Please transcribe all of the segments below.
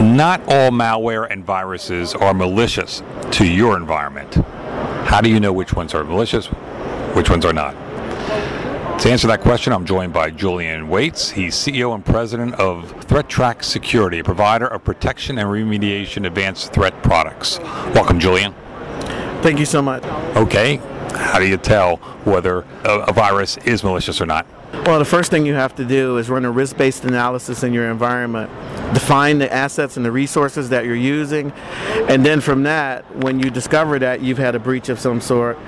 Not all malware and viruses are malicious to your environment. How do you know which ones are malicious, which ones are not? To answer that question, I'm joined by Julian Waits. He's CEO and president of ThreatTrack Security, a provider of protection and remediation advanced threat products. Welcome, Julian. Thank you so much. Okay, how do you tell whether a, virus is malicious or not? Well, the first thing you have to do is run a risk based analysis in your environment, define the assets and the resources that you're using, and then from that, when you discover that you've had a breach of some sort,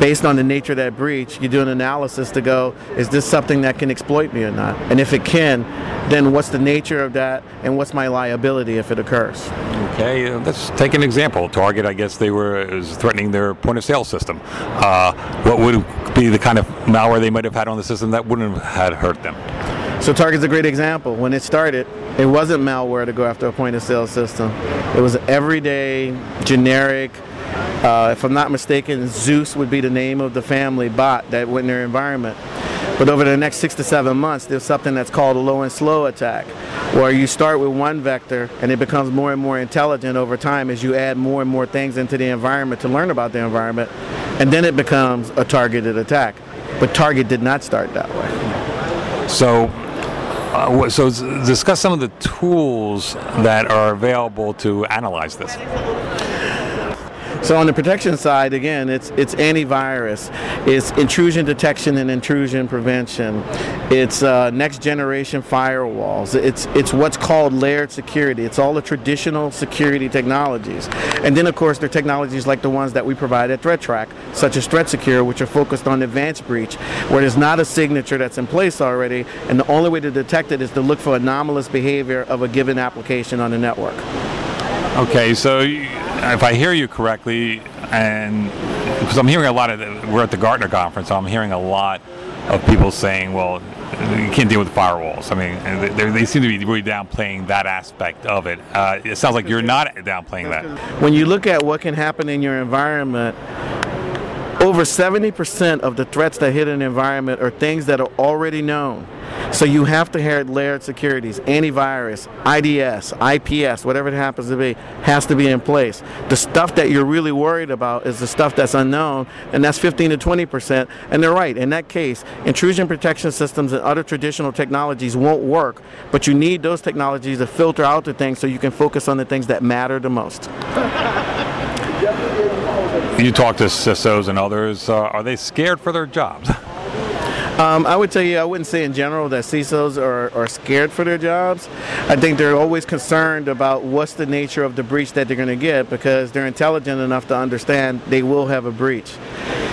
based on the nature of that breach, you do an analysis to go, is this something that can exploit me or not? And if it can, then what's the nature of that and what's my liability if it occurs? Okay, uh, let's take an example. Target, I guess they were threatening their point of sale system. Uh, what would be the kind of malware they might have had on the system that wouldn't have had hurt them? So Target's a great example. When it started, it wasn't malware to go after a point of sale system. It was everyday, generic. Uh, if I'm not mistaken, Zeus would be the name of the family bot that went in their environment. But over the next six to seven months, there's something that's called a low and slow attack, where you start with one vector and it becomes more and more intelligent over time as you add more and more things into the environment to learn about the environment, and then it becomes a targeted attack. But Target did not start that way. So, uh, so discuss some of the tools that are available to analyze this. So on the protection side, again, it's it's antivirus, it's intrusion detection and intrusion prevention, it's uh, next generation firewalls, it's it's what's called layered security. It's all the traditional security technologies, and then of course there are technologies like the ones that we provide at ThreatTrack, such as ThreatSecure, which are focused on advanced breach, where there's not a signature that's in place already, and the only way to detect it is to look for anomalous behavior of a given application on the network. Okay, so if I hear you correctly, and because I'm hearing a lot of, the, we're at the Gartner conference, so I'm hearing a lot of people saying, well, you can't deal with firewalls. I mean, they, seem to be really downplaying that aspect of it. Uh, it sounds like you're not downplaying that. When you look at what can happen in your environment, over 70% of the threats that hit an environment are things that are already known. So you have to have layered securities, antivirus, IDS, IPS, whatever it happens to be, has to be in place. The stuff that you're really worried about is the stuff that's unknown, and that's 15 to 20 percent. And they're right. In that case, intrusion protection systems and other traditional technologies won't work, but you need those technologies to filter out the things so you can focus on the things that matter the most. You talk to CISOs and others. Uh, are they scared for their jobs? Um, I would tell you, I wouldn't say in general that CISOs are, are scared for their jobs. I think they're always concerned about what's the nature of the breach that they're going to get because they're intelligent enough to understand they will have a breach.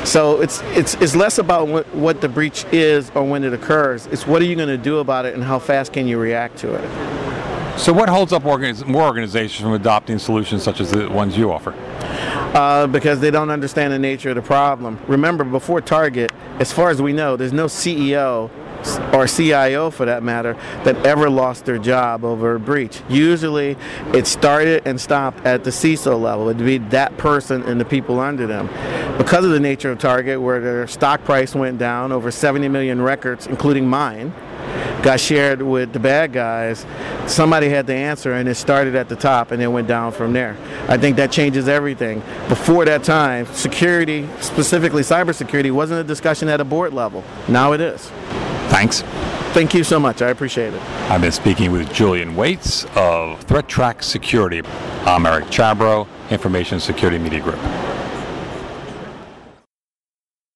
So it's it's it's less about what, what the breach is or when it occurs. It's what are you going to do about it and how fast can you react to it. So what holds up organiz- more organizations from adopting solutions such as the ones you offer? Uh, because they don't understand the nature of the problem. Remember, before Target, as far as we know, there's no CEO or CIO for that matter that ever lost their job over a breach. Usually it started and stopped at the CISO level. It'd be that person and the people under them. Because of the nature of Target, where their stock price went down over 70 million records, including mine, got shared with the bad guys, somebody had to answer, and it started at the top and then went down from there. I think that changes everything. Before that time, security, specifically cybersecurity, wasn't a discussion at a board level. Now it is. Thanks. Thank you so much. I appreciate it. I've been speaking with Julian Waits of ThreatTrack Security. I'm Eric Chabrow, Information Security Media Group.